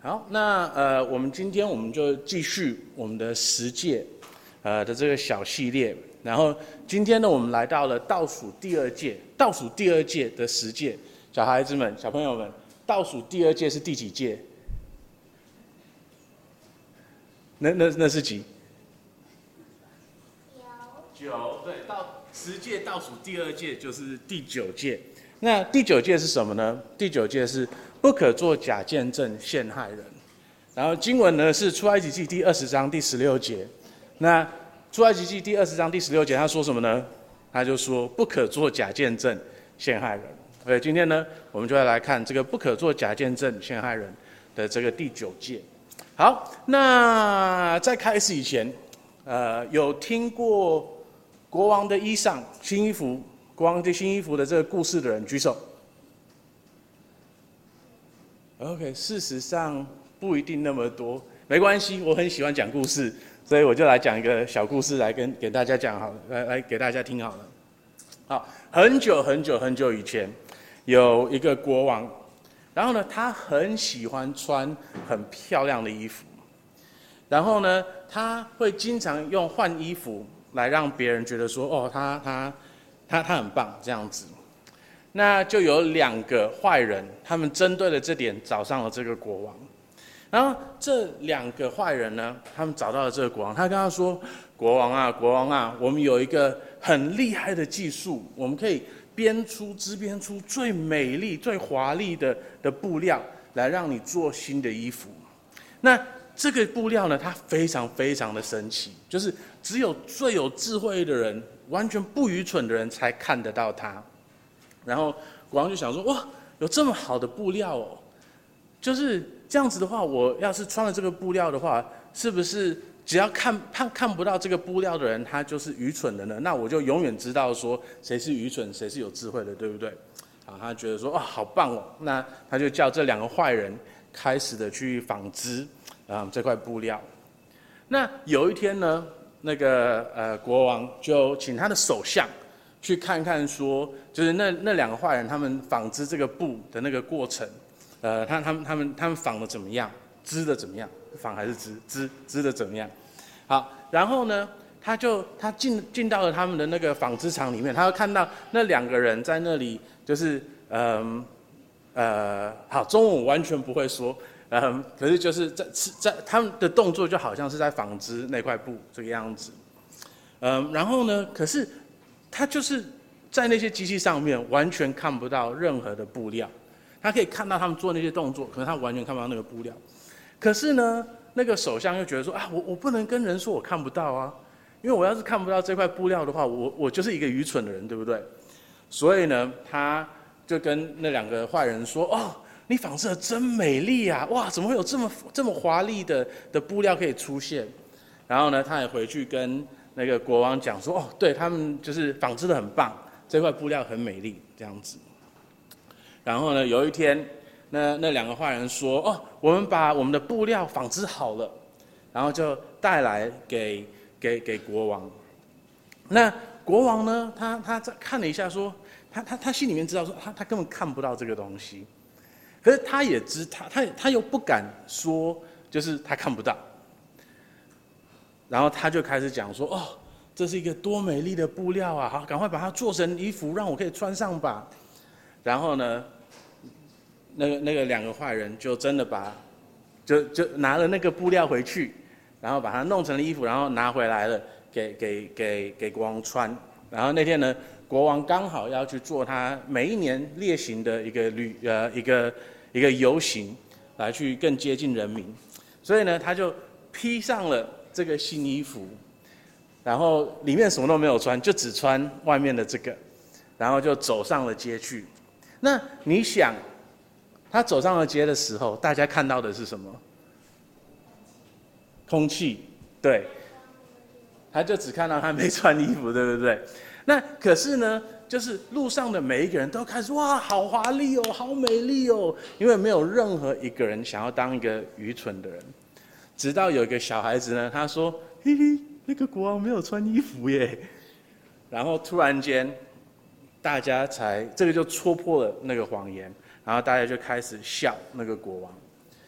好，那呃，我们今天我们就继续我们的十诫，呃的这个小系列。然后今天呢，我们来到了倒数第二届，倒数第二届的十诫。小孩子们、小朋友们，倒数第二届是第几届？那那那是几？九。九，对，到十届倒数第二届就是第九届。那第九届是什么呢？第九届是不可做假见证陷害人。然后经文呢是出埃及记第二十章第十六节。那出埃及记第二十章第十六节，他说什么呢？他就说不可做假见证陷害人。所以今天呢，我们就要来看这个不可做假见证陷害人的这个第九诫。好，那在开始以前，呃，有听过国王的衣裳新衣服？国王的新衣服的这个故事的人举手。OK，事实上不一定那么多，没关系，我很喜欢讲故事，所以我就来讲一个小故事来跟给大家讲好，来来给大家听好了。好，很久很久很久以前，有一个国王，然后呢，他很喜欢穿很漂亮的衣服，然后呢，他会经常用换衣服来让别人觉得说，哦，他他。他他很棒，这样子，那就有两个坏人，他们针对了这点找上了这个国王，然后这两个坏人呢，他们找到了这个国王，他跟他说：“国王啊，国王啊，我们有一个很厉害的技术，我们可以编出织编出最美丽、最华丽的的布料，来让你做新的衣服。那这个布料呢，它非常非常的神奇，就是只有最有智慧的人。”完全不愚蠢的人才看得到它，然后国王就想说：哇，有这么好的布料哦！就是这样子的话，我要是穿了这个布料的话，是不是只要看看看不到这个布料的人，他就是愚蠢的呢？那我就永远知道说谁是愚蠢，谁是有智慧的，对不对？啊，他觉得说：哇，好棒哦！那他就叫这两个坏人开始的去纺织啊这块布料。那有一天呢？那个呃，国王就请他的首相去看看，说就是那那两个坏人他们纺织这个布的那个过程，呃，他他们他们他们纺的怎么样，织的怎么样，纺还是织织织的怎么样？好，然后呢，他就他进进到了他们的那个纺织厂里面，他就看到那两个人在那里，就是嗯呃，呃，好，中文完全不会说。嗯，可是就是在在他们的动作就好像是在纺织那块布这个样子，嗯，然后呢，可是他就是在那些机器上面完全看不到任何的布料，他可以看到他们做那些动作，可是他完全看不到那个布料。可是呢，那个首相又觉得说啊，我我不能跟人说我看不到啊，因为我要是看不到这块布料的话，我我就是一个愚蠢的人，对不对？所以呢，他就跟那两个坏人说哦。你纺织的真美丽啊！哇，怎么会有这么这么华丽的的布料可以出现？然后呢，他也回去跟那个国王讲说：“哦，对他们就是纺织的很棒，这块布料很美丽，这样子。”然后呢，有一天，那那两个坏人说：“哦，我们把我们的布料纺织好了，然后就带来给给给国王。”那国王呢，他他在看了一下说，说他他他心里面知道说他他根本看不到这个东西。可是他也知他他他又不敢说，就是他看不到。然后他就开始讲说：“哦，这是一个多美丽的布料啊！好，赶快把它做成衣服，让我可以穿上吧。”然后呢，那个那个两个坏人就真的把，就就拿了那个布料回去，然后把它弄成了衣服，然后拿回来了，给给给给国王穿。然后那天呢，国王刚好要去做他每一年例行的一个旅呃一个一个游行，来去更接近人民，所以呢，他就披上了这个新衣服，然后里面什么都没有穿，就只穿外面的这个，然后就走上了街去。那你想，他走上了街的时候，大家看到的是什么？空气，对，他就只看到他没穿衣服，对不对？那可是呢，就是路上的每一个人都开始哇，好华丽哦，好美丽哦，因为没有任何一个人想要当一个愚蠢的人。直到有一个小孩子呢，他说：“嘿嘿，那个国王没有穿衣服耶。”然后突然间，大家才这个就戳破了那个谎言，然后大家就开始笑那个国王。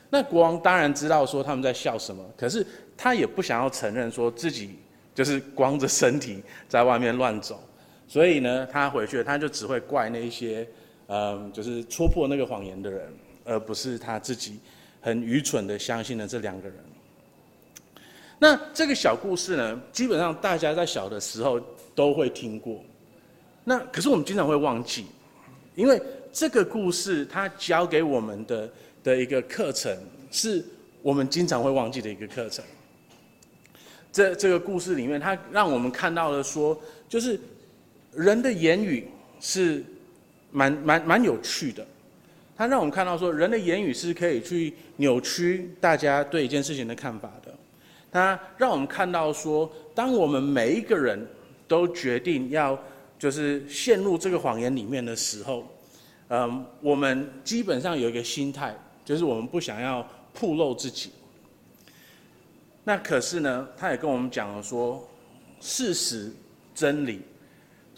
那国王当然知道说他们在笑什么，可是他也不想要承认说自己就是光着身体在外面乱走，所以呢，他回去他就只会怪那些，嗯，就是戳破那个谎言的人，而不是他自己很愚蠢的相信了这两个人。那这个小故事呢，基本上大家在小的时候都会听过，那可是我们经常会忘记，因为这个故事它教给我们的。的一个课程，是我们经常会忘记的一个课程。这这个故事里面，它让我们看到了说，就是人的言语是蛮蛮蛮有趣的。它让我们看到说，人的言语是可以去扭曲大家对一件事情的看法的。它让我们看到说，当我们每一个人都决定要就是陷入这个谎言里面的时候，嗯，我们基本上有一个心态。就是我们不想要暴露自己，那可是呢，他也跟我们讲了说，事实、真理，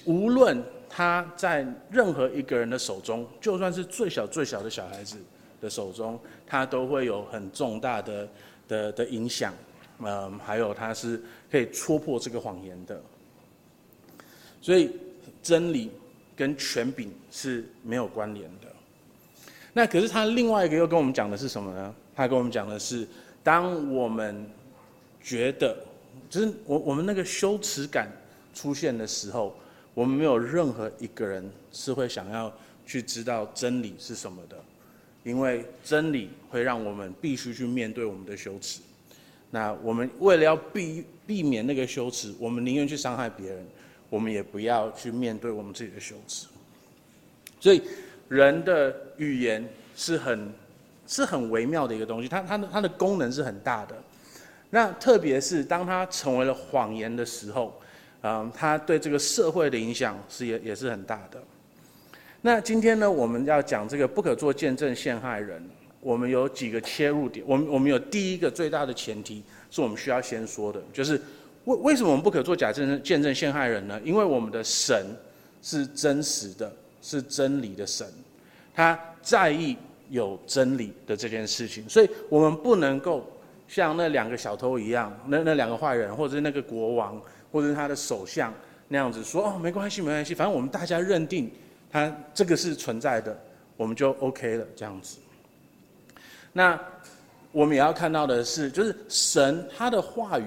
无论他在任何一个人的手中，就算是最小最小的小孩子的手中，他都会有很重大的的的影响，嗯，还有他是可以戳破这个谎言的，所以真理跟权柄是没有关联的。那可是他另外一个又跟我们讲的是什么呢？他跟我们讲的是，当我们觉得，就是我我们那个羞耻感出现的时候，我们没有任何一个人是会想要去知道真理是什么的，因为真理会让我们必须去面对我们的羞耻。那我们为了要避避免那个羞耻，我们宁愿去伤害别人，我们也不要去面对我们自己的羞耻。所以。人的语言是很是很微妙的一个东西，它它的它的功能是很大的。那特别是当它成为了谎言的时候，嗯，它对这个社会的影响是也也是很大的。那今天呢，我们要讲这个不可做见证陷害人，我们有几个切入点。我们我们有第一个最大的前提是我们需要先说的，就是为为什么我们不可做假证见证陷害人呢？因为我们的神是真实的。是真理的神，他在意有真理的这件事情，所以我们不能够像那两个小偷一样，那那两个坏人，或者是那个国王，或者是他的首相那样子说哦，没关系，没关系，反正我们大家认定他这个是存在的，我们就 OK 了这样子。那我们也要看到的是，就是神他的话语，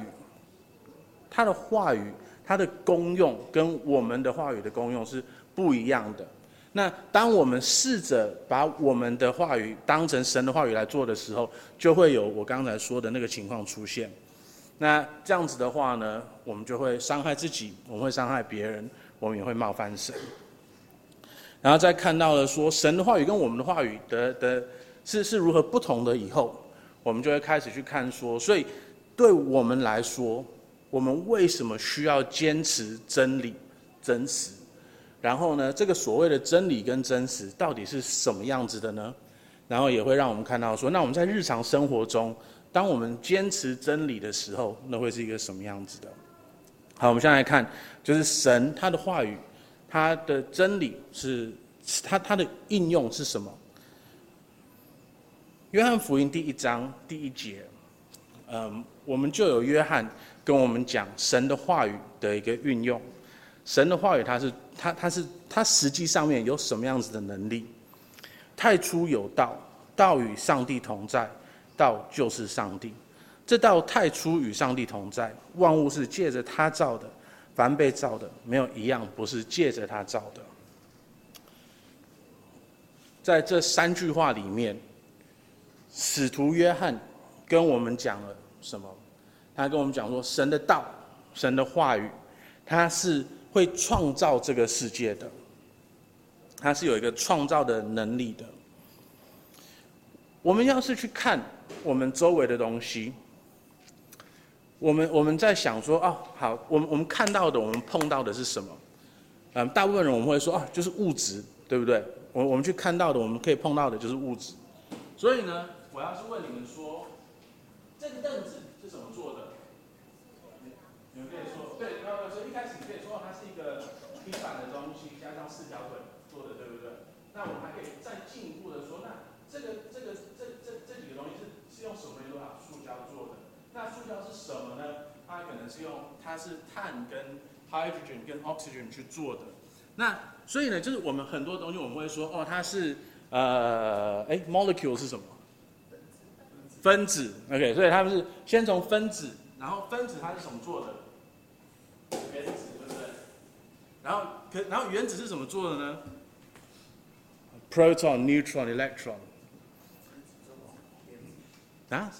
他的话语，他的功用跟我们的话语的功用是不一样的。那当我们试着把我们的话语当成神的话语来做的时候，就会有我刚才说的那个情况出现。那这样子的话呢，我们就会伤害自己，我们会伤害别人，我们也会冒犯神。然后再看到了说神的话语跟我们的话语的的是是如何不同的以后，我们就会开始去看说，所以对我们来说，我们为什么需要坚持真理、真实？然后呢，这个所谓的真理跟真实到底是什么样子的呢？然后也会让我们看到说，那我们在日常生活中，当我们坚持真理的时候，那会是一个什么样子的？好，我们先来看，就是神他的话语，他的真理是，他他的应用是什么？约翰福音第一章第一节，嗯，我们就有约翰跟我们讲神的话语的一个运用。神的话语，它是它它是它实际上面有什么样子的能力？太初有道，道与上帝同在，道就是上帝。这道太初与上帝同在，万物是借着他造的，凡被造的没有一样不是借着他造的。在这三句话里面，使徒约翰跟我们讲了什么？他跟我们讲说，神的道，神的话语，它是。会创造这个世界的，它是有一个创造的能力的。我们要是去看我们周围的东西，我们我们在想说，哦，好，我们我们看到的，我们碰到的是什么？嗯，大部分人我们会说，哦，就是物质，对不对？我我们去看到的，我们可以碰到的就是物质。所以呢，我要是问你们说，这个凳子是怎么做的？你们可以说，对，然后说一开始你可以说它是一个平板的东西，加上四条腿做的，对不对？那我们还可以再进一步的说，那这个这个这这这几个东西是是用什么做的？塑胶做的？那塑胶是什么呢？它可能是用它是碳跟 hydrogen 跟 oxygen 去做的。那所以呢，就是我们很多东西我们会说哦，它是呃，哎，molecule 是什么？分子。OK，所以他们是先从分子，然后分子它是怎么做的？原子，对不对？然后可然后原子是怎么做的呢？proton、neutron、electron。啊？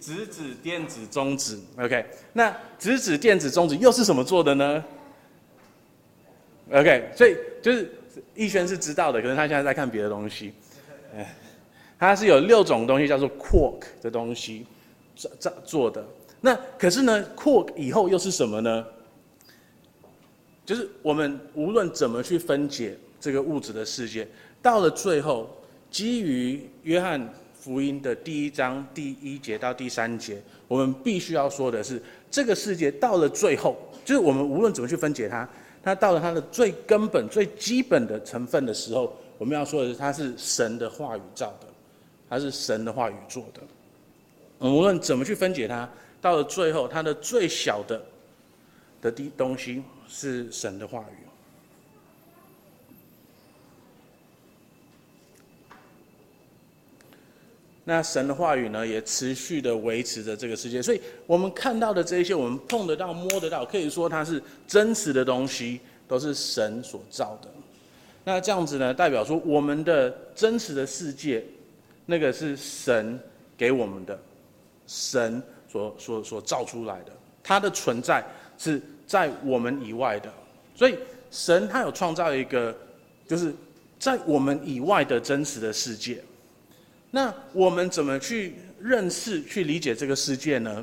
质子、电子、中子。OK，那质子、电子、中子又是什么做的呢？OK，所以就是逸轩是知道的，可能他现在在看别的东西。它是有六种东西叫做 quark 的东西做做做的。那可是呢，quark 以后又是什么呢？就是我们无论怎么去分解这个物质的世界，到了最后，基于约翰福音的第一章第一节到第三节，我们必须要说的是，这个世界到了最后，就是我们无论怎么去分解它。它到了它的最根本、最基本的成分的时候，我们要说的是，它是神的话语造的，它是神的话语做的。无论怎么去分解它，到了最后，它的最小的的地东西是神的话语。那神的话语呢，也持续的维持着这个世界，所以我们看到的这一些，我们碰得到、摸得到，可以说它是真实的东西，都是神所造的。那这样子呢，代表说我们的真实的世界，那个是神给我们的，神所所所造出来的，它的存在是在我们以外的。所以神他有创造一个，就是在我们以外的真实的世界。那我们怎么去认识、去理解这个世界呢？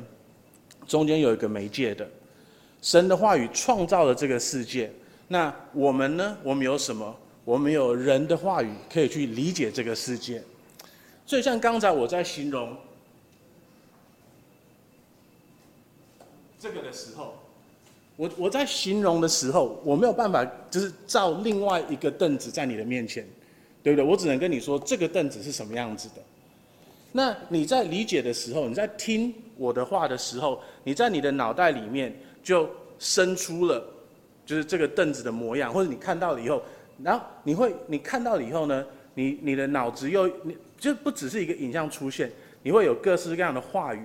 中间有一个媒介的，神的话语创造了这个世界。那我们呢？我们有什么？我们有人的话语可以去理解这个世界。所以像刚才我在形容这个的时候，我我在形容的时候，我没有办法就是造另外一个凳子在你的面前。对不对？我只能跟你说这个凳子是什么样子的。那你在理解的时候，你在听我的话的时候，你在你的脑袋里面就生出了，就是这个凳子的模样，或者你看到了以后，然后你会你看到了以后呢，你你的脑子又你就不只是一个影像出现，你会有各式各样的话语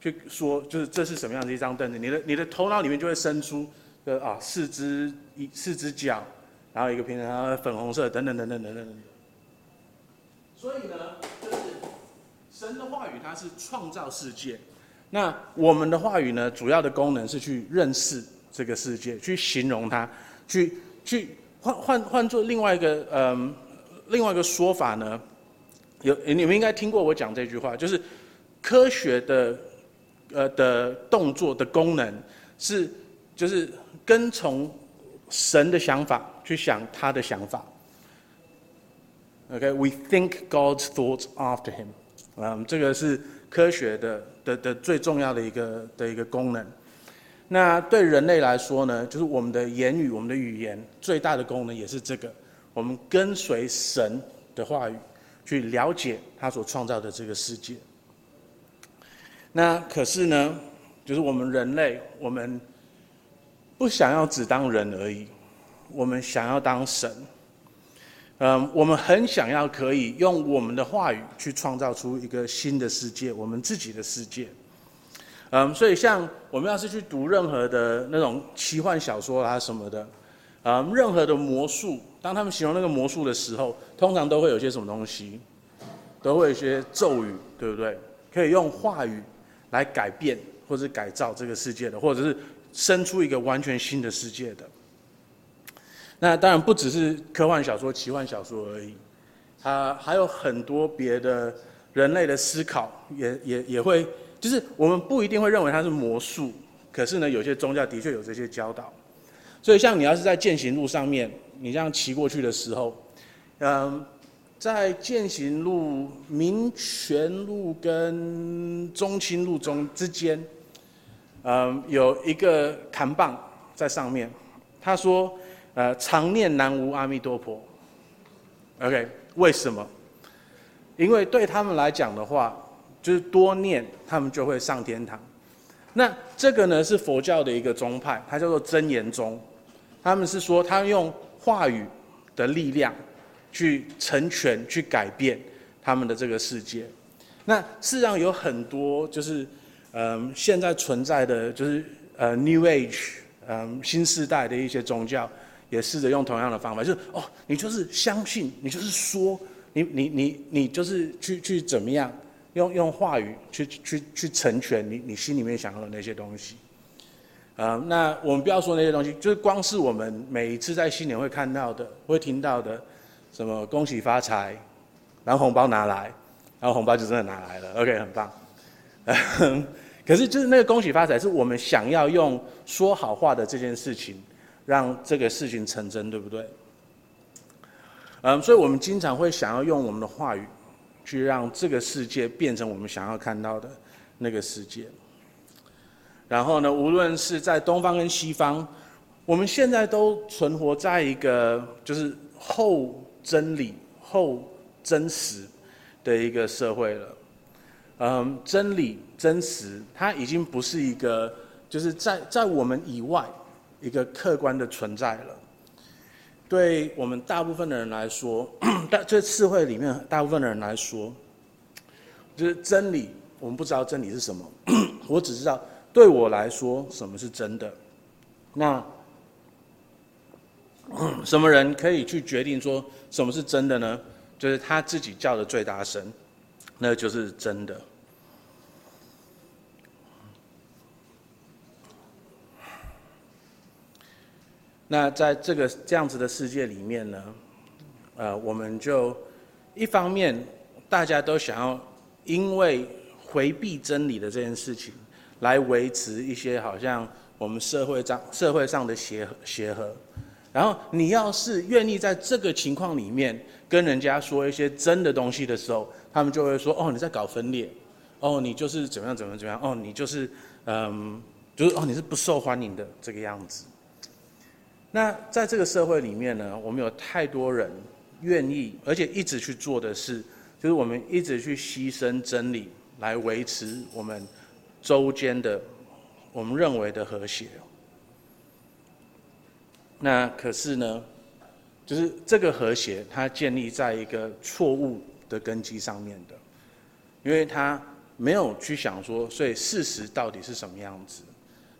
去说，就是这是什么样的一张凳子，你的你的头脑里面就会生出呃啊四只一四只脚，然后一个平常，粉红色等等等等等等等。所以呢，就是神的话语，它是创造世界；那我们的话语呢，主要的功能是去认识这个世界，去形容它，去去换换换做另外一个嗯，另外一个说法呢，有你们应该听过我讲这句话，就是科学的呃的动作的功能是就是跟从神的想法去想他的想法。OK，we think God's thoughts after him。嗯，这个是科学的的的最重要的一个的一个功能。那对人类来说呢，就是我们的言语、我们的语言最大的功能也是这个，我们跟随神的话语去了解他所创造的这个世界。那可是呢，就是我们人类，我们不想要只当人而已，我们想要当神。嗯，我们很想要可以用我们的话语去创造出一个新的世界，我们自己的世界。嗯，所以像我们要是去读任何的那种奇幻小说啊什么的，嗯，任何的魔术，当他们形容那个魔术的时候，通常都会有些什么东西，都会有一些咒语，对不对？可以用话语来改变或者改造这个世界的，或者是生出一个完全新的世界的。那当然不只是科幻小说、奇幻小说而已，它还有很多别的人类的思考也，也也会，就是我们不一定会认为它是魔术，可是呢，有些宗教的确有这些教导。所以，像你要是在践行路上面，你这样骑过去的时候，嗯，在健行路民权路跟中清路中之间，嗯，有一个扛棒在上面，他说。呃，常念南无阿弥陀佛。OK，为什么？因为对他们来讲的话，就是多念，他们就会上天堂。那这个呢是佛教的一个宗派，它叫做真言宗。他们是说，他用话语的力量去成全、去改变他们的这个世界。那事实上有很多就是，嗯，现在存在的就是呃 New Age，嗯，新时代的一些宗教，也试着用同样的方法，就是哦，你就是相信，你就是说，你你你你就是去去怎么样，用用话语去去去成全你你心里面想要的那些东西。嗯，那我们不要说那些东西，就是光是我们每一次在新年会看到的、会听到的，什么恭喜发财，然后红包拿来。然后红包就真的拿来了，OK，很棒。可是就是那个恭喜发财，是我们想要用说好话的这件事情，让这个事情成真，对不对？嗯，所以我们经常会想要用我们的话语，去让这个世界变成我们想要看到的那个世界。然后呢，无论是在东方跟西方，我们现在都存活在一个就是后真理、后真实。的一个社会了，嗯，真理、真实，它已经不是一个，就是在在我们以外一个客观的存在了。对我们大部分的人来说，在这社会里面，大部分的人来说，就是真理，我们不知道真理是什么。我只知道，对我来说，什么是真的。那 什么人可以去决定说什么是真的呢？就是他自己叫的最大声，那就是真的。那在这个这样子的世界里面呢，呃，我们就一方面大家都想要因为回避真理的这件事情，来维持一些好像我们社会上社会上的协协和。然后你要是愿意在这个情况里面跟人家说一些真的东西的时候，他们就会说：“哦，你在搞分裂，哦，你就是怎么样怎么样怎么样，哦，你就是嗯，就是哦，你是不受欢迎的这个样子。”那在这个社会里面呢，我们有太多人愿意，而且一直去做的事，就是我们一直去牺牲真理来维持我们周间的我们认为的和谐。那可是呢，就是这个和谐，它建立在一个错误的根基上面的，因为他没有去想说，所以事实到底是什么样子，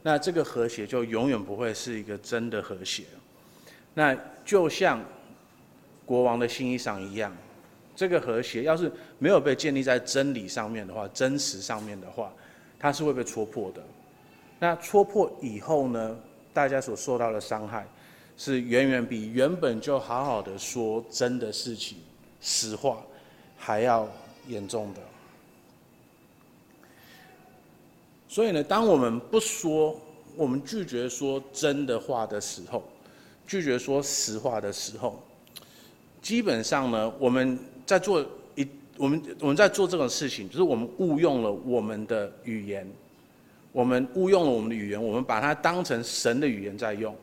那这个和谐就永远不会是一个真的和谐。那就像国王的新衣裳一样，这个和谐要是没有被建立在真理上面的话，真实上面的话，它是会被戳破的。那戳破以后呢，大家所受到的伤害。是远远比原本就好好的说真的事情、实话还要严重的。所以呢，当我们不说，我们拒绝说真的话的时候，拒绝说实话的时候，基本上呢，我们在做我们我们在做这种事情，就是我们误用了我们的语言，我们误用了我们的语言，我们把它当成神的语言在用。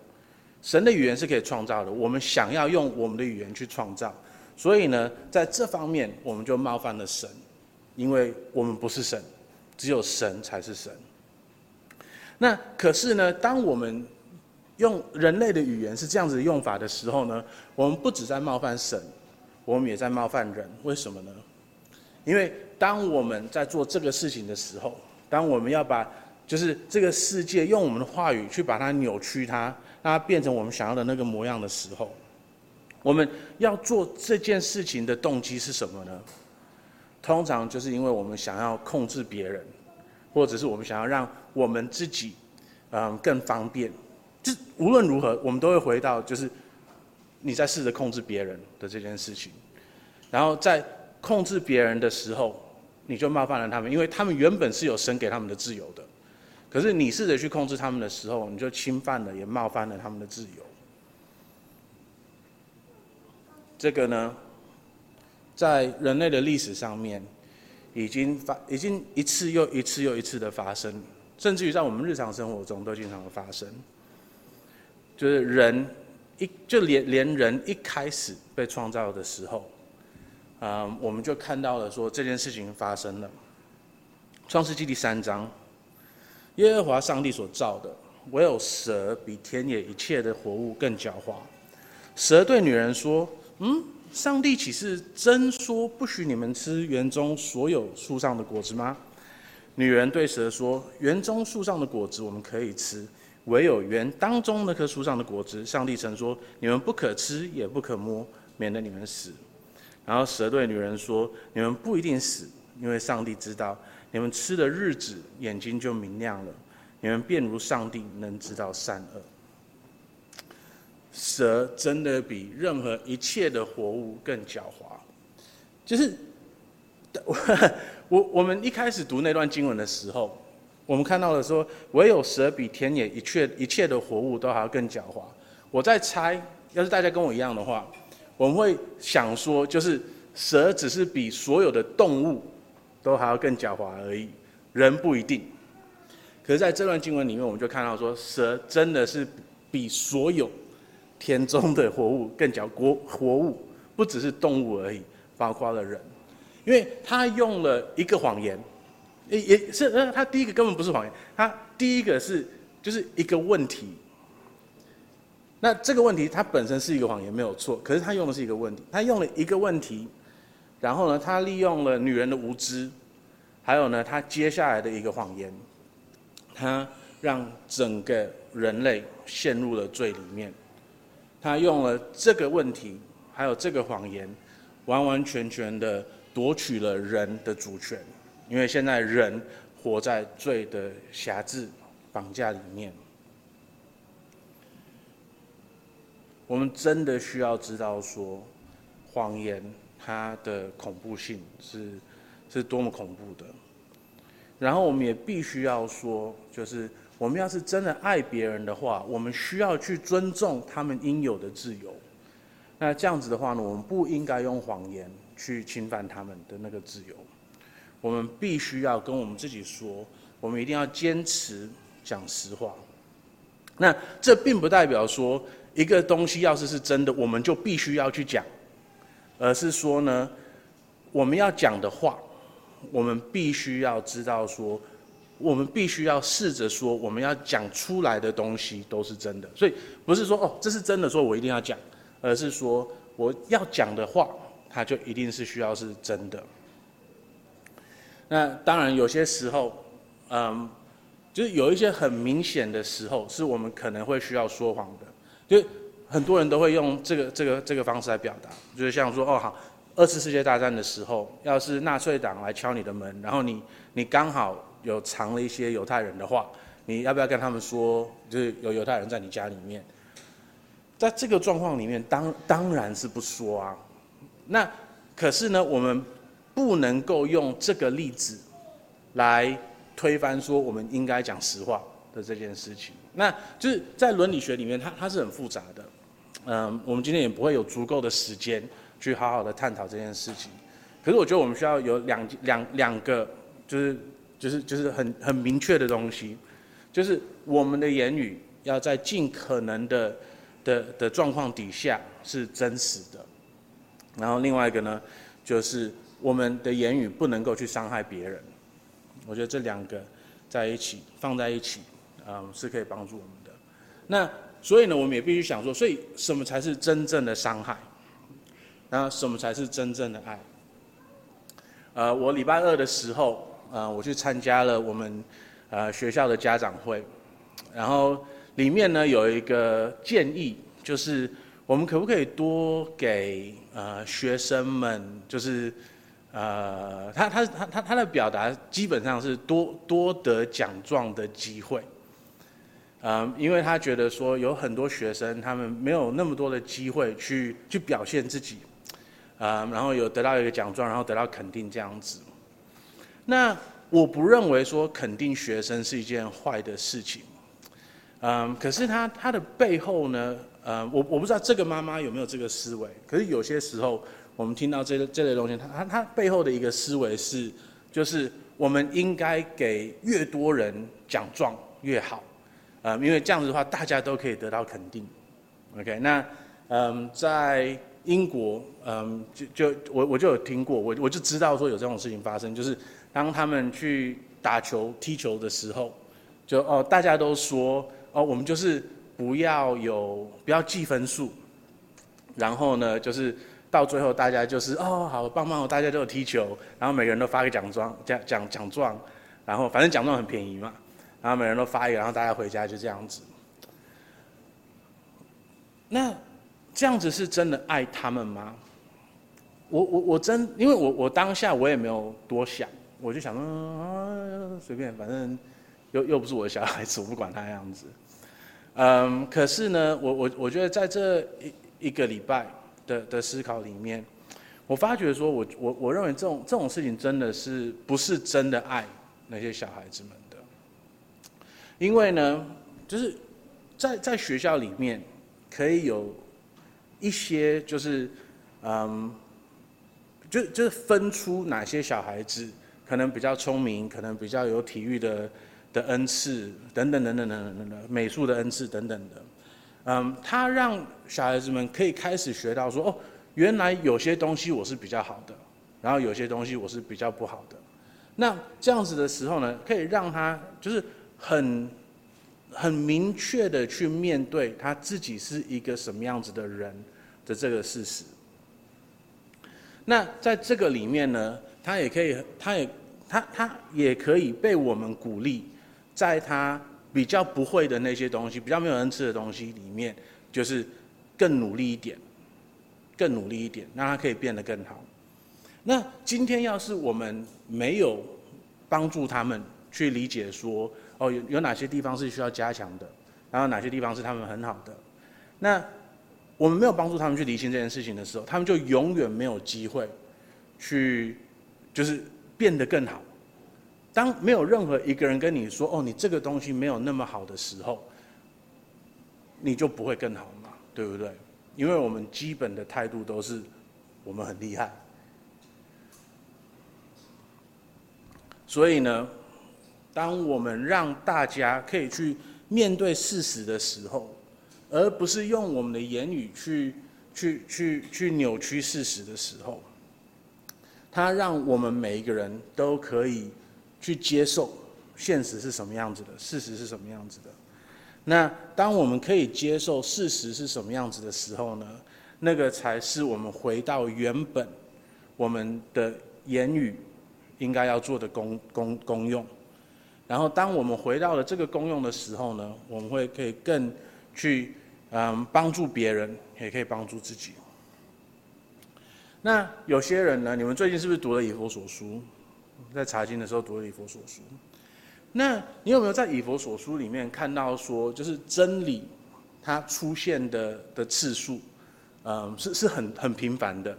神的语言是可以创造的，我们想要用我们的语言去创造，所以呢，在这方面我们就冒犯了神，因为我们不是神，只有神才是神。那可是呢，当我们用人类的语言是这样子用法的时候呢，我们不只在冒犯神，我们也在冒犯人。为什么呢？因为当我们在做这个事情的时候，当我们要把就是这个世界用我们的话语去把它扭曲它让。它变成我们想要的那个模样的时候，我们要做这件事情的动机是什么呢？通常就是因为我们想要控制别人，或者是我们想要让我们自己，嗯，更方便。就无论如何，我们都会回到就是你在试着控制别人的这件事情，然后在控制别人的时候，你就冒犯了他们，因为他们原本是有神给他们的自由的。可是你试着去控制他们的时候，你就侵犯了，也冒犯了他们的自由。这个呢，在人类的历史上面，已经发，已经一次又一次又一次的发生，甚至于在我们日常生活中都经常发生。就是人一，就连连人一开始被创造的时候，啊，我们就看到了说这件事情发生了。创世纪第三章。耶和华上帝所造的，唯有蛇比田野一切的活物更狡猾。蛇对女人说：“嗯，上帝岂是真说不许你们吃园中所有树上的果子吗？”女人对蛇说：“园中树上的果子我们可以吃，唯有园当中那棵树上的果子，上帝曾说你们不可吃，也不可摸，免得你们死。”然后蛇对女人说：“你们不一定死，因为上帝知道。”你们吃的日子，眼睛就明亮了，你们便如上帝，能知道善恶。蛇真的比任何一切的活物更狡猾。就是 我我我们一开始读那段经文的时候，我们看到了说，唯有蛇比田野一切一切的活物都还要更狡猾。我在猜，要是大家跟我一样的话，我们会想说，就是蛇只是比所有的动物。都还要更狡猾而已，人不一定。可是在这段经文里面，我们就看到说，蛇真的是比所有田中的活物更狡活活物，不只是动物而已，包括了人，因为他用了一个谎言，也也是呃，他第一个根本不是谎言，他第一个是就是一个问题。那这个问题它本身是一个谎言没有错，可是他用的是一个问题，他用了一个问题。然后呢，他利用了女人的无知，还有呢，他接下来的一个谎言，他让整个人类陷入了罪里面。他用了这个问题，还有这个谎言，完完全全的夺取了人的主权，因为现在人活在罪的辖制、绑架里面。我们真的需要知道说，谎言。它的恐怖性是是多么恐怖的，然后我们也必须要说，就是我们要是真的爱别人的话，我们需要去尊重他们应有的自由。那这样子的话呢，我们不应该用谎言去侵犯他们的那个自由。我们必须要跟我们自己说，我们一定要坚持讲实话。那这并不代表说一个东西要是是真的，我们就必须要去讲。而是说呢，我们要讲的话，我们必须要知道说，我们必须要试着说，我们要讲出来的东西都是真的。所以不是说哦，这是真的，说我一定要讲，而是说我要讲的话，它就一定是需要是真的。那当然有些时候，嗯，就是有一些很明显的时候，是我们可能会需要说谎的，就。很多人都会用这个这个这个方式来表达，就是像说哦好，二次世界大战的时候，要是纳粹党来敲你的门，然后你你刚好有藏了一些犹太人的话，你要不要跟他们说，就是有犹太人在你家里面？在这个状况里面，当当然是不说啊。那可是呢，我们不能够用这个例子来推翻说我们应该讲实话的这件事情。那就是在伦理学里面，它它是很复杂的。嗯，我们今天也不会有足够的时间去好好的探讨这件事情。可是我觉得我们需要有两两两个，就是就是就是很很明确的东西，就是我们的言语要在尽可能的的的状况底下是真实的。然后另外一个呢，就是我们的言语不能够去伤害别人。我觉得这两个在一起放在一起，嗯，是可以帮助我们的。那。所以呢，我们也必须想说，所以什么才是真正的伤害？那什么才是真正的爱？呃，我礼拜二的时候，呃，我去参加了我们呃学校的家长会，然后里面呢有一个建议，就是我们可不可以多给呃学生们，就是呃他他他他他的表达基本上是多多得奖状的机会。嗯，因为他觉得说有很多学生他们没有那么多的机会去去表现自己，嗯，然后有得到一个奖状，然后得到肯定这样子。那我不认为说肯定学生是一件坏的事情，嗯，可是他他的背后呢，呃，我我不知道这个妈妈有没有这个思维，可是有些时候我们听到这这类东西，他他他背后的一个思维是，就是我们应该给越多人奖状越好。呃，因为这样子的话，大家都可以得到肯定。OK，那嗯，在英国，嗯，就就我我就有听过，我我就知道说有这种事情发生，就是当他们去打球、踢球的时候，就哦，大家都说哦，我们就是不要有不要计分数，然后呢，就是到最后大家就是哦，好棒棒哦，大家都有踢球，然后每个人都发个奖状奖奖奖状，然后反正奖状很便宜嘛，然后每人都发一个，然后大家回家就这样子。那这样子是真的爱他们吗？我我我真，因为我我当下我也没有多想，我就想说啊随便，反正又又不是我的小孩子，我不管他这样子。嗯，可是呢，我我我觉得在这一一个礼拜的的思考里面，我发觉说我我我认为这种这种事情真的是不是真的爱那些小孩子们，因为呢就是在在学校里面可以有一些就是嗯就就是分出哪些小孩子可能比较聪明可能比较有体育的的恩赐等等等等等等等美术的恩赐等等的。嗯他让小孩子们可以开始学到说哦原来有些东西我是比较好的然后有些东西我是比较不好的。那这样子的时候呢可以让他就是很很明确的去面对他自己是一个什么样子的人的这个事实。那在这个里面呢，他也可以，他也，他他也可以被我们鼓励，在他比较不会的那些东西，比较没有人吃的东西里面，就是更努力一点，更努力一点，让他可以变得更好。那今天要是我们没有帮助他们去理解说，哦，有有哪些地方是需要加强的，然后哪些地方是他们很好的，那。我们没有帮助他们去理清这件事情的时候，他们就永远没有机会去，就是变得更好。当没有任何一个人跟你说：“哦，你这个东西没有那么好的时候”，你就不会更好嘛，对不对？因为我们基本的态度都是我们很厉害。所以呢，当我们让大家可以去面对事实的时候，而不是用我们的言语去、去、去、去扭曲事实的时候，它让我们每一个人都可以去接受现实是什么样子的，事实是什么样子的。那当我们可以接受事实是什么样子的时候呢？那个才是我们回到原本我们的言语应该要做的功功功用。然后，当我们回到了这个功用的时候呢，我们会可以更。去，嗯，帮助别人，也可以帮助自己。那有些人呢？你们最近是不是读了以佛所书？在查经的时候读了以佛所书。那你有没有在以佛所书里面看到说，就是真理它出现的的次数，嗯，是是很很频繁的，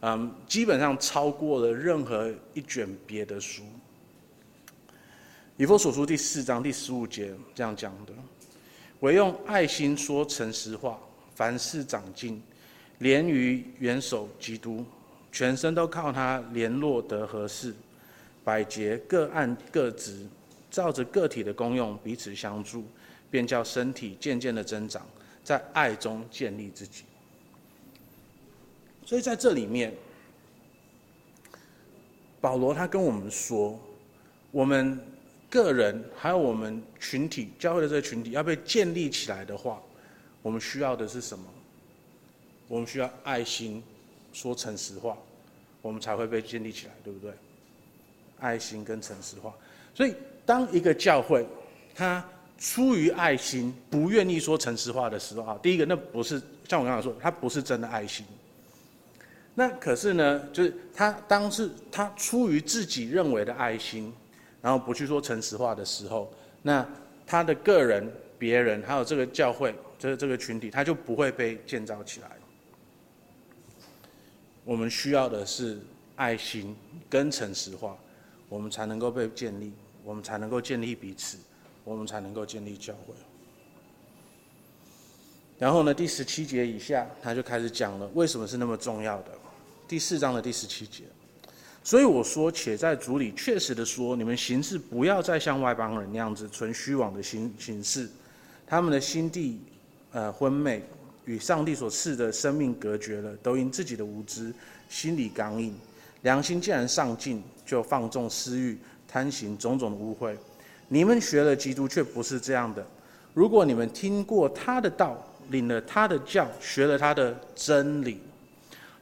嗯，基本上超过了任何一卷别的书。以弗所书第四章第十五节这样讲的。唯用爱心说诚实话，凡事长进，连于元首基督，全身都靠他联络得合适，百节各按各职，照着个体的功用彼此相助，便叫身体渐渐的增长，在爱中建立自己。所以在这里面，保罗他跟我们说，我们。个人还有我们群体教会的这个群体要被建立起来的话，我们需要的是什么？我们需要爱心，说诚实话，我们才会被建立起来，对不对？爱心跟诚实话。所以，当一个教会他出于爱心不愿意说诚实话的时候，啊，第一个那不是像我刚才说，他不是真的爱心。那可是呢，就是他当是他出于自己认为的爱心。然后不去说诚实话的时候，那他的个人、别人，还有这个教会、这个这个群体，他就不会被建造起来。我们需要的是爱心跟诚实话，我们才能够被建立，我们才能够建立彼此，我们才能够建立教会。然后呢，第十七节以下，他就开始讲了为什么是那么重要的。第四章的第十七节。所以我说，且在主里确实的说，你们行事不要再像外邦人那样子存虚妄的心行事，他们的心地，呃昏昧，与上帝所赐的生命隔绝了，都因自己的无知，心里刚硬，良心既然丧尽，就放纵私欲，贪行种种的污秽，你们学了基督，却不是这样的。如果你们听过他的道，领了他的教，学了他的真理，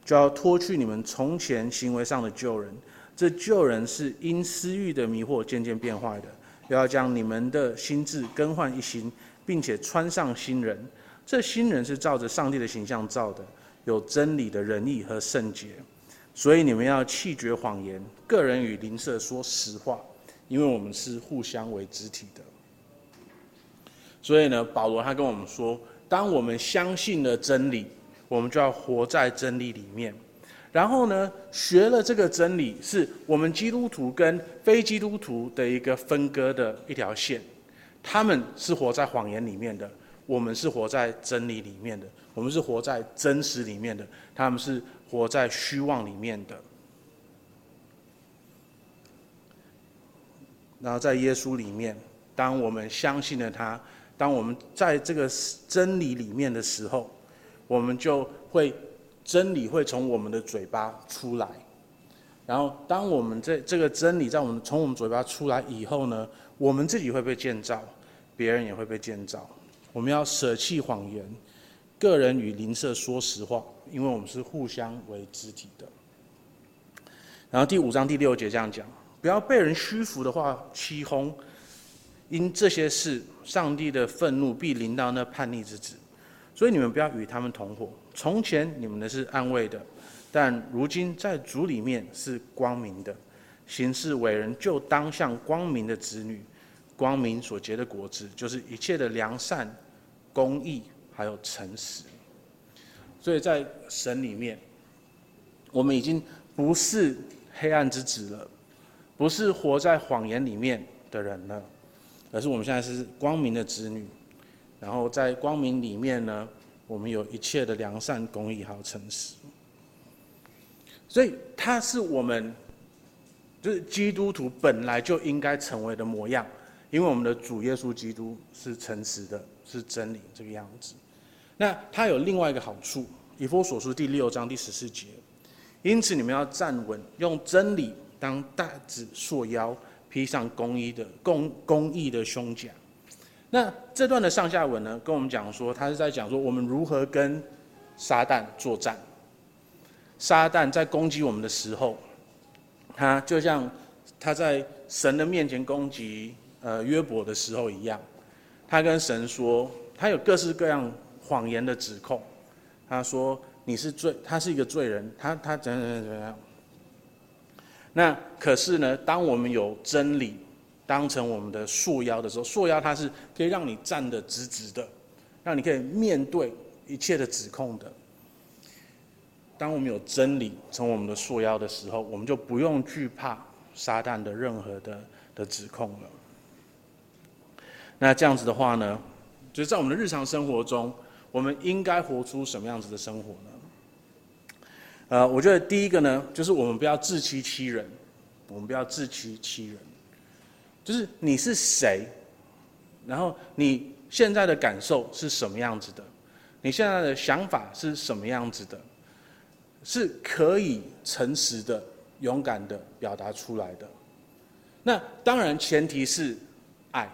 就要脱去你们从前行为上的旧人。这旧人是因私欲的迷惑渐渐变坏的。又要将你们的心志更换一新，并且穿上新人。这新人是照着上帝的形象造的，有真理的仁义和圣洁。所以你们要弃绝谎言，个人与邻舍说实话。因为我们是互相为肢体的，所以呢，保罗他跟我们说，当我们相信了真理，我们就要活在真理里面。然后呢，学了这个真理，是我们基督徒跟非基督徒的一个分割的一条线。他们是活在谎言里面的，我们是活在真理里面的，我们是活在真实里面的，他们是活在虚妄里面的。然后在耶稣里面，当我们相信了他，当我们在这个真理里面的时候，我们就会真理会从我们的嘴巴出来。然后，当我们这这个真理在我们从我们嘴巴出来以后呢，我们自己会被建造，别人也会被建造。我们要舍弃谎言，个人与邻舍说实话，因为我们是互相为肢体的。然后第五章第六节这样讲。不要被人虚浮的话欺哄，因这些事，上帝的愤怒必临到那叛逆之子。所以你们不要与他们同伙。从前你们的是暗昧的，但如今在主里面是光明的。行事为人就当像光明的子女。光明所结的果子，就是一切的良善、公义，还有诚实。所以在神里面，我们已经不是黑暗之子了。不是活在谎言里面的人了，而是我们现在是光明的子女。然后在光明里面呢，我们有一切的良善、公义还有诚实。所以，它是我们就是基督徒本来就应该成为的模样，因为我们的主耶稣基督是诚实的，是真理这个样子。那它有另外一个好处，以弗所书第六章第十四节，因此你们要站稳，用真理。当带子束腰，披上公义的公公义的胸甲。那这段的上下文呢，跟我们讲说，他是在讲说我们如何跟撒旦作战。撒旦在攻击我们的时候，他就像他在神的面前攻击呃约伯的时候一样，他跟神说，他有各式各样谎言的指控。他说你是罪，他是一个罪人，他他怎样怎样怎样。那可是呢，当我们有真理当成我们的束腰的时候，束腰它是可以让你站得直直的，让你可以面对一切的指控的。当我们有真理成我们的束腰的时候，我们就不用惧怕撒旦的任何的的指控了。那这样子的话呢，就是在我们的日常生活中，我们应该活出什么样子的生活呢？呃，我觉得第一个呢，就是我们不要自欺欺人，我们不要自欺欺人，就是你是谁，然后你现在的感受是什么样子的，你现在的想法是什么样子的，是可以诚实的、勇敢的表达出来的。那当然前提是爱，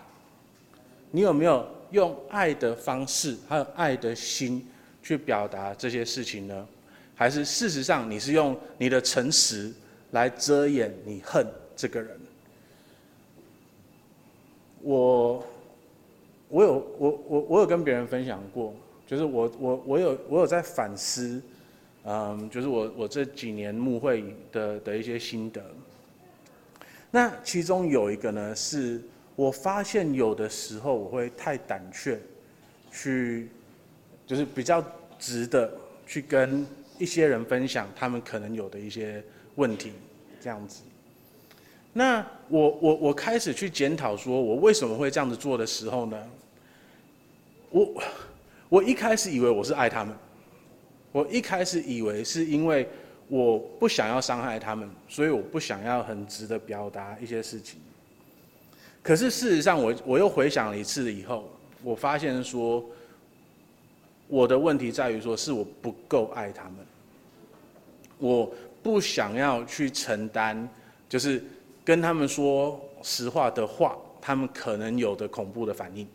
你有没有用爱的方式，还有爱的心去表达这些事情呢？还是事实上，你是用你的诚实来遮掩你恨这个人。我，我有我我我有跟别人分享过，就是我我我有我有在反思，嗯，就是我我这几年牧会的的一些心得。那其中有一个呢，是我发现有的时候我会太胆怯，去就是比较直的去跟。一些人分享他们可能有的一些问题，这样子。那我我我开始去检讨，说我为什么会这样子做的时候呢？我我一开始以为我是爱他们，我一开始以为是因为我不想要伤害他们，所以我不想要很直的表达一些事情。可是事实上，我我又回想了一次以后，我发现说，我的问题在于说是我不够爱他们。我不想要去承担，就是跟他们说实话的话他们可能有的恐怖的反应。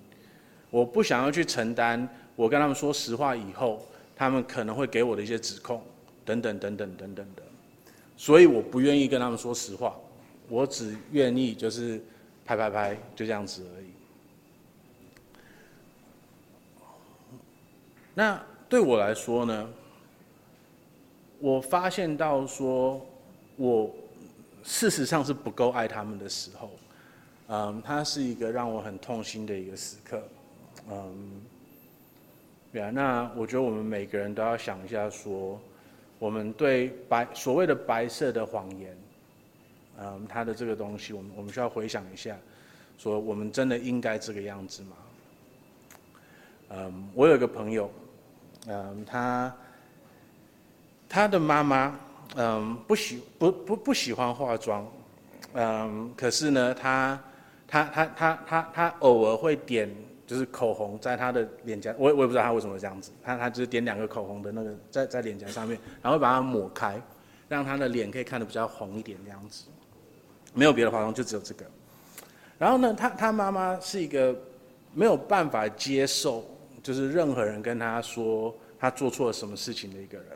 我不想要去承担我跟他们说实话以后，他们可能会给我的一些指控，等等等等等等的。所以我不愿意跟他们说实话，我只愿意就是拍拍拍，就这样子而已。那对我来说呢，我发现到说，我事实上是不够爱他们的时候，嗯，它是一个让我很痛心的一个时刻，嗯，对啊，那我觉得我们每个人都要想一下说。我们对白所谓的白色的谎言，嗯，他的这个东西，我们我们需要回想一下，说我们真的应该这个样子吗？嗯，我有一个朋友，嗯，他他的妈妈，嗯，不喜不不不喜欢化妆，嗯，可是呢，他他他他他他偶尔会点。就是口红在他的脸颊，我我也不知道他为什么这样子，他他就是点两个口红的那个在在脸颊上面，然后把它抹开，让他的脸可以看得比较红一点这样子，没有别的化妆，就只有这个。然后呢，他他妈妈是一个没有办法接受，就是任何人跟他说他做错了什么事情的一个人，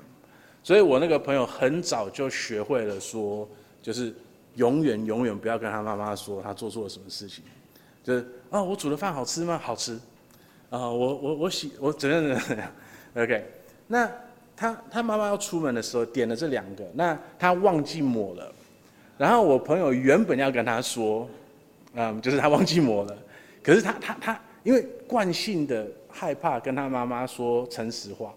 所以我那个朋友很早就学会了说，就是永远永远不要跟他妈妈说他做错了什么事情。就是啊、我煮的饭好吃吗？好吃，啊、我我我洗我怎样怎样，OK。那他他妈妈要出门的时候点了这两个，那他忘记抹了，然后我朋友原本要跟他说，嗯，就是他忘记抹了，可是他他他因为惯性的害怕跟他妈妈说诚实话，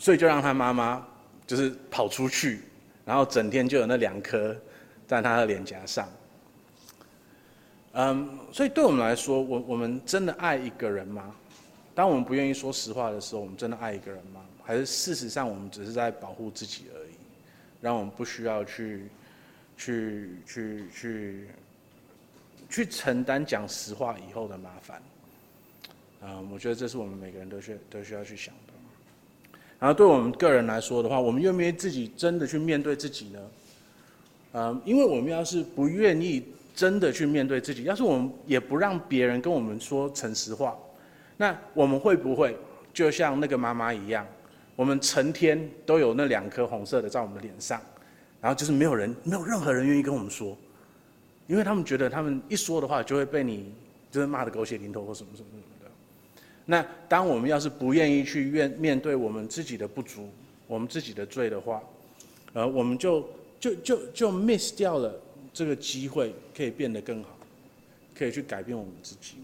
所以就让他妈妈就是跑出去，然后整天就有那两颗在他的脸颊上。嗯所以对我们来说，我我们真的爱一个人吗？当我们不愿意说实话的时候，我们真的爱一个人吗？还是事实上我们只是在保护自己而已，让我们不需要去，去去去去承担讲实话以后的麻烦？嗯，我觉得这是我们每个人都需都需要去想。然后对我们个人来说的话，我们愿不愿意自己真的去面对自己呢？嗯，因为我们要是不愿意。真的去面对自己。要是我们也不让别人跟我们说诚实话，那我们会不会就像那个妈妈一样，我们成天都有那两颗红色的在我们的脸上，然后就是没有人，没有任何人愿意跟我们说，因为他们觉得他们一说的话就会被你就是骂得狗血淋头或什么什么什么。那当我们要是不愿意去面面对我们自己的不足，我们自己的罪的话，呃，我们就就就就 miss 掉了。这个机会可以变得更好，可以去改变我们自己。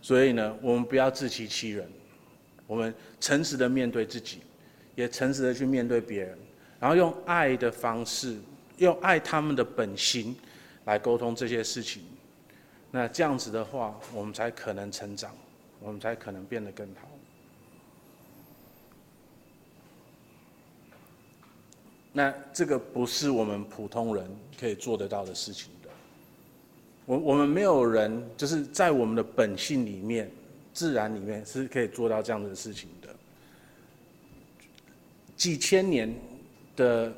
所以呢，我们不要自欺欺人，我们诚实的面对自己，也诚实的去面对别人，然后用爱的方式，用爱他们的本心来沟通这些事情。那这样子的话，我们才可能成长，我们才可能变得更好。那这个不是我们普通人可以做得到的事情的。我我们没有人就是在我们的本性里面、自然里面是可以做到这样的事情的。几千年的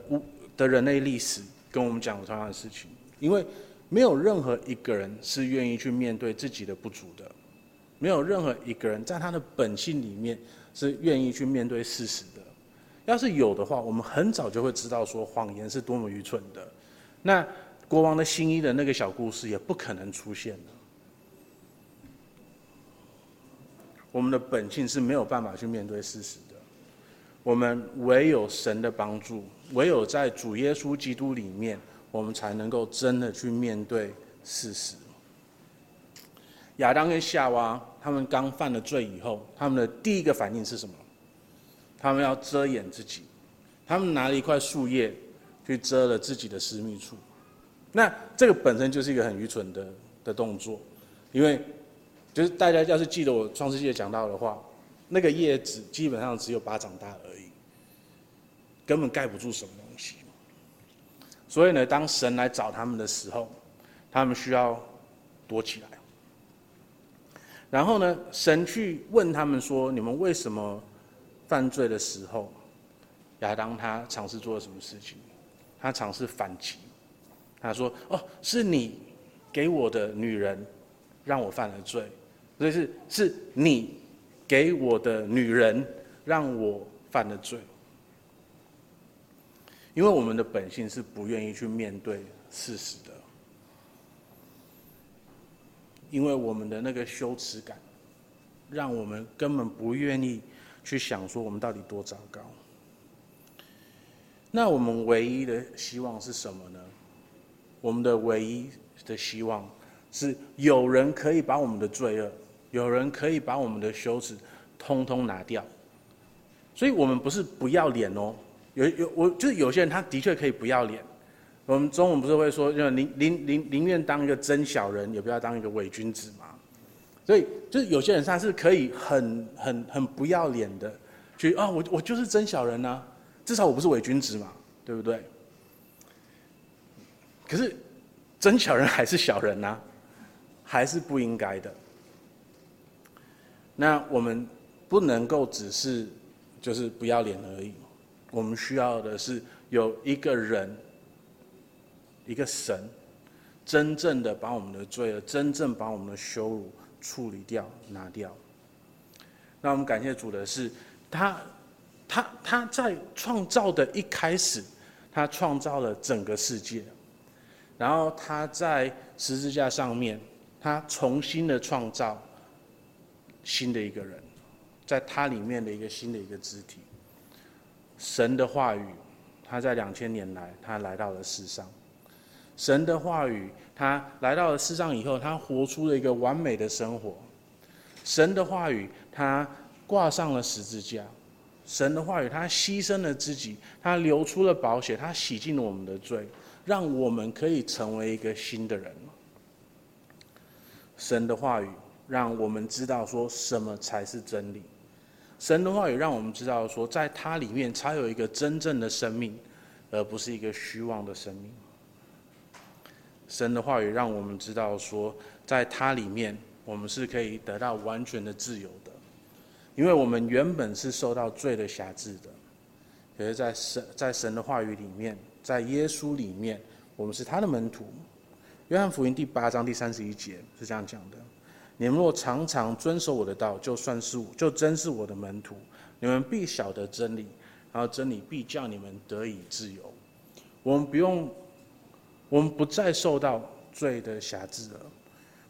的人类历史跟我们讲同样的事情，因为没有任何一个人是愿意去面对自己的不足的，没有任何一个人在他的本性里面是愿意去面对事实的。要是有的话，我们很早就会知道说谎言是多么愚蠢的。那国王的新衣的那个小故事也不可能出现的。我们的本性是没有办法去面对事实的。我们唯有神的帮助，唯有在主耶稣基督里面，我们才能够真的去面对事实。亚当跟夏娃他们刚犯了罪以后，他们的第一个反应是什么？他们要遮掩自己，他们拿了一块树叶去遮了自己的私密处，那这个本身就是一个很愚蠢的的动作，因为就是大家要是记得我创世纪讲到的话，那个叶子基本上只有巴掌大而已，根本盖不住什么东西。所以呢，当神来找他们的时候，他们需要躲起来。然后呢，神去问他们说：“你们为什么？”犯罪的时候，亚当他尝试做了什么事情？他尝试反击，他说：“哦，是你给我的女人让我犯了罪，所以是是你给我的女人让我犯了罪。”因为我们的本性是不愿意去面对事实的，因为我们的那个羞耻感，让我们根本不愿意去想说我们到底多糟糕。那我们唯一的希望是什么呢？我们的唯一的希望是有人可以把我们的罪恶，有人可以把我们的羞耻通通拿掉。所以我们不是不要脸哦。有有我就是有些人，他的确可以不要脸。我们中文不是会说，宁宁宁宁愿当一个真小人，也不要当一个伪君子嘛。所以就是有些人他是可以很很很不要脸的，去啊，我我就是真小人呐，至少我不是伪君子嘛，对不对？可是真小人还是小人呐，还是不应该的。那我们不能够只是就是不要脸而已。我们需要的是有一个人，一个神，真正的把我们的罪恶，真正把我们的羞辱处理掉、拿掉。那我们感谢主的是，他，他，他在创造的一开始，他创造了整个世界，然后他在十字架上面，他重新的创造新的一个人，在他里面的一个新的一个肢体。神的话语，他在两千年来，他来到了世上。神的话语，他来到了世上以后，他活出了一个完美的生活。神的话语，他挂上了十字架。神的话语，他牺牲了自己，他流出了宝血，他洗净了我们的罪，让我们可以成为一个新的人。神的话语，让我们知道说什么才是真理。神的话语让我们知道说，在他里面才有一个真正的生命，而不是一个虚妄的生命。神的话语让我们知道说，在他里面我们是可以得到完全的自由的，因为我们原本是受到罪的辖制的，可是在神在神的话语里面，在耶稣里面，我们是他的门徒。约翰福音第八章第三十一节是这样讲的。你们若常常遵守我的道，就算是就真是我的门徒。你们必晓得真理，然后真理必叫你们得以自由。我们不用，我们不再受到罪的辖制了。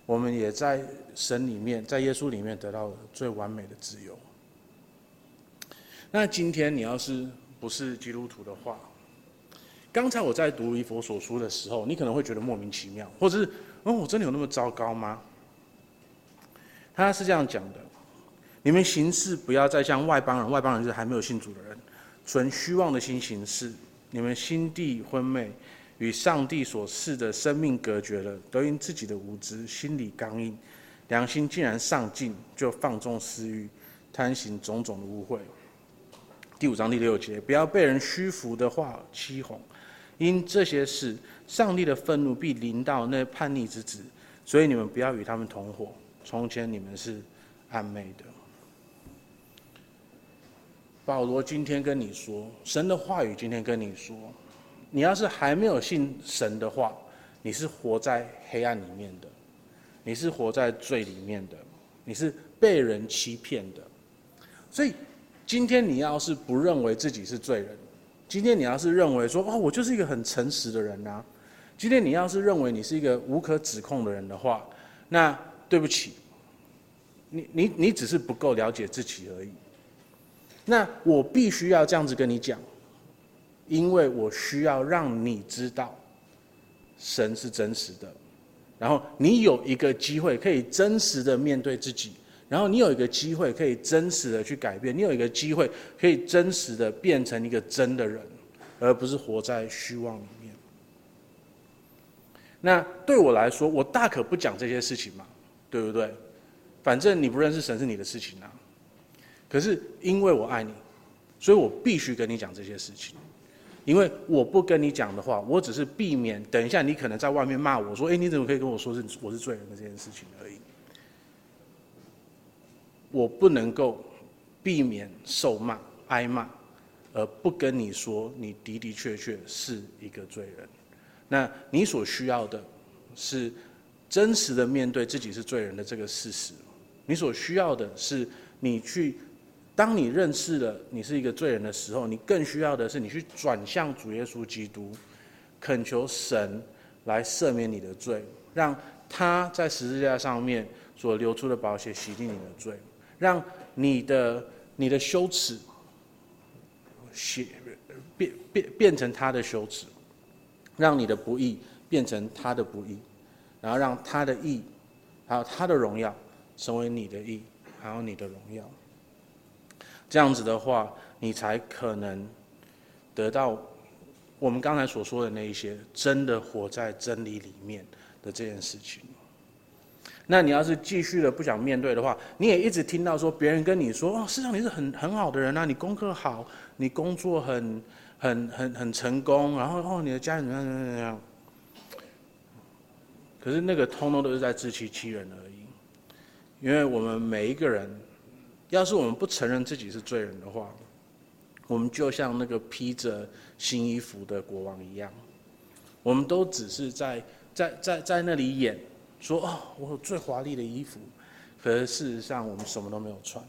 我们也在神里面，在耶稣里面得到了最完美的自由。那今天你要是不是基督徒的话，刚才我在读以佛所书的时候，你可能会觉得莫名其妙，或者是，哦，我真的有那么糟糕吗？他是这样讲的：你们行事不要再像外邦人，外邦人是还没有信主的人，存虚妄的心行事。你们心地昏昧，与上帝所赐的生命隔绝了，都因自己的无知，心里刚硬，良心竟然丧尽，就放纵私欲，贪行种种的污秽。第五章第六节：不要被人虚浮的话欺哄，因这些事，上帝的愤怒必临到那叛逆之子，所以你们不要与他们同伙。从前你们是暧昧的。保罗今天跟你说，神的话语今天跟你说，你要是还没有信神的话，你是活在黑暗里面的，你是活在罪里面的，你是被人欺骗的。所以今天你要是不认为自己是罪人，今天你要是认为说，哦，我就是一个很诚实的人呐，今天你要是认为你是一个无可指控的人的话，那。对不起，你你你只是不够了解自己而已。那我必须要这样子跟你讲，因为我需要让你知道，神是真实的，然后你有一个机会可以真实的面对自己，然后你有一个机会可以真实的去改变，你有一个机会可以真实的变成一个真的人，而不是活在虚妄里面。那对我来说，我大可不讲这些事情嘛。对不对？反正你不认识神是你的事情啊。可是因为我爱你，所以我必须跟你讲这些事情。因为我不跟你讲的话，我只是避免等一下你可能在外面骂我说：“哎，你怎么可以跟我说是我是罪人的这件事情而已。”我不能够避免受骂、挨骂，而不跟你说你的的确确是一个罪人。那你所需要的是真实的面对自己是罪人的这个事实。你所需要的是你去，当你认识了你是一个罪人的时候，你更需要的是你去转向主耶稣基督，恳求神来赦免你的罪，让他在十字架上面所流出的宝血洗净你的罪，让你的你的羞耻写变变变成他的羞耻，让你的不义变成他的不义，然后让他的义还有他的荣耀。成为你的义，还有你的荣耀。这样子的话，你才可能得到我们刚才所说的那一些真的活在真理里面的这件事情。那你要是继续的不想面对的话，你也一直听到说别人跟你说：“哦，事实上你是很很好的人啊，你功课好，你工作很很很很成功，然后哦，你的家人怎么样怎么样怎么样。”可是那个通通都是在自欺欺人而已。因为我们每一个人，要是我们不承认自己是罪人的话，我们就像那个披着新衣服的国王一样，我们都只是在在在在那里演，说哦，我有最华丽的衣服，可是事实上我们什么都没有穿。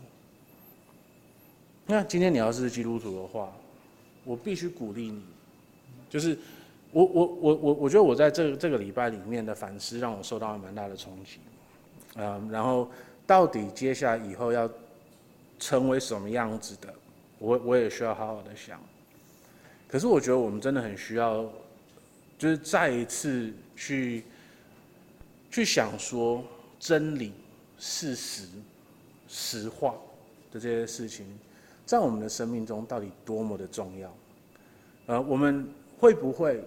那今天你要是基督徒的话，我必须鼓励你，就是我我我我我觉得我在这这个礼拜里面的反思，让我受到了蛮大的冲击。嗯，然后到底接下来以后要成为什么样子的，我我也需要好好的想。可是我觉得我们真的很需要，就是再一次去去想说真理、事实、实话的这些事情，在我们的生命中到底多么的重要。呃，我们会不会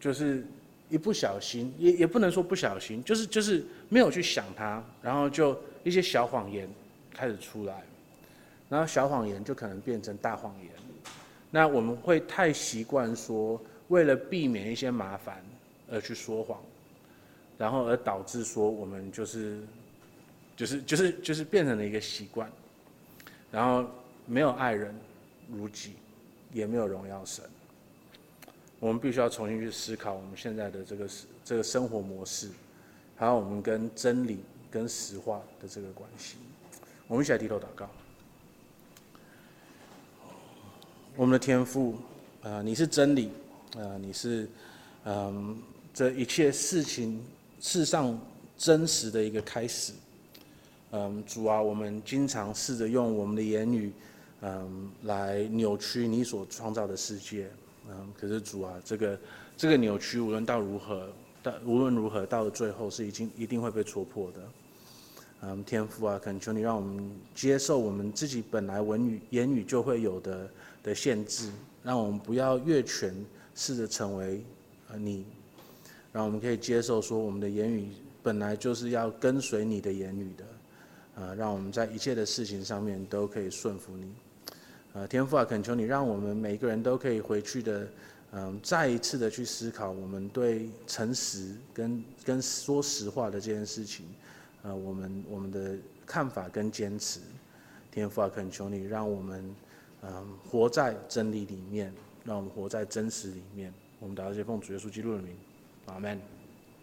就是？一不小心，也也不能说不小心，就是就是没有去想它，然后就一些小谎言开始出来，然后小谎言就可能变成大谎言。那我们会太习惯说，为了避免一些麻烦而去说谎，然后而导致说我们就是就是就是就是变成了一个习惯，然后没有爱人如己，也没有荣耀神。我们必须要重新去思考我们现在的这个这个生活模式，还有我们跟真理、跟实话的这个关系。我们一起来低头祷告。我们的天父，啊、你是真理，啊、你是，嗯、这一切事情世上真实的一个开始。嗯、主啊，我们经常试着用我们的言语，嗯、来扭曲你所创造的世界。嗯，可是主啊，这个这个扭曲，无论到如何，到无论如何，到了最后是已经一定会被戳破的。嗯，天父啊，恳求你让我们接受我们自己本来文语言语就会有的的限制，让我们不要越权试着成为呃你，让我们可以接受说我们的言语本来就是要跟随你的言语的，呃，让我们在一切的事情上面都可以顺服你。呃，天父啊，恳求你让我们每个人都可以回去的，嗯、再一次的去思考我们对诚实跟跟说实话的这件事情，呃，我们我们的看法跟坚持。天父啊，恳求你让我们，嗯、活在真理里面，让我们活在真实里面。我们祷告，奉主耶稣基督的名，阿门。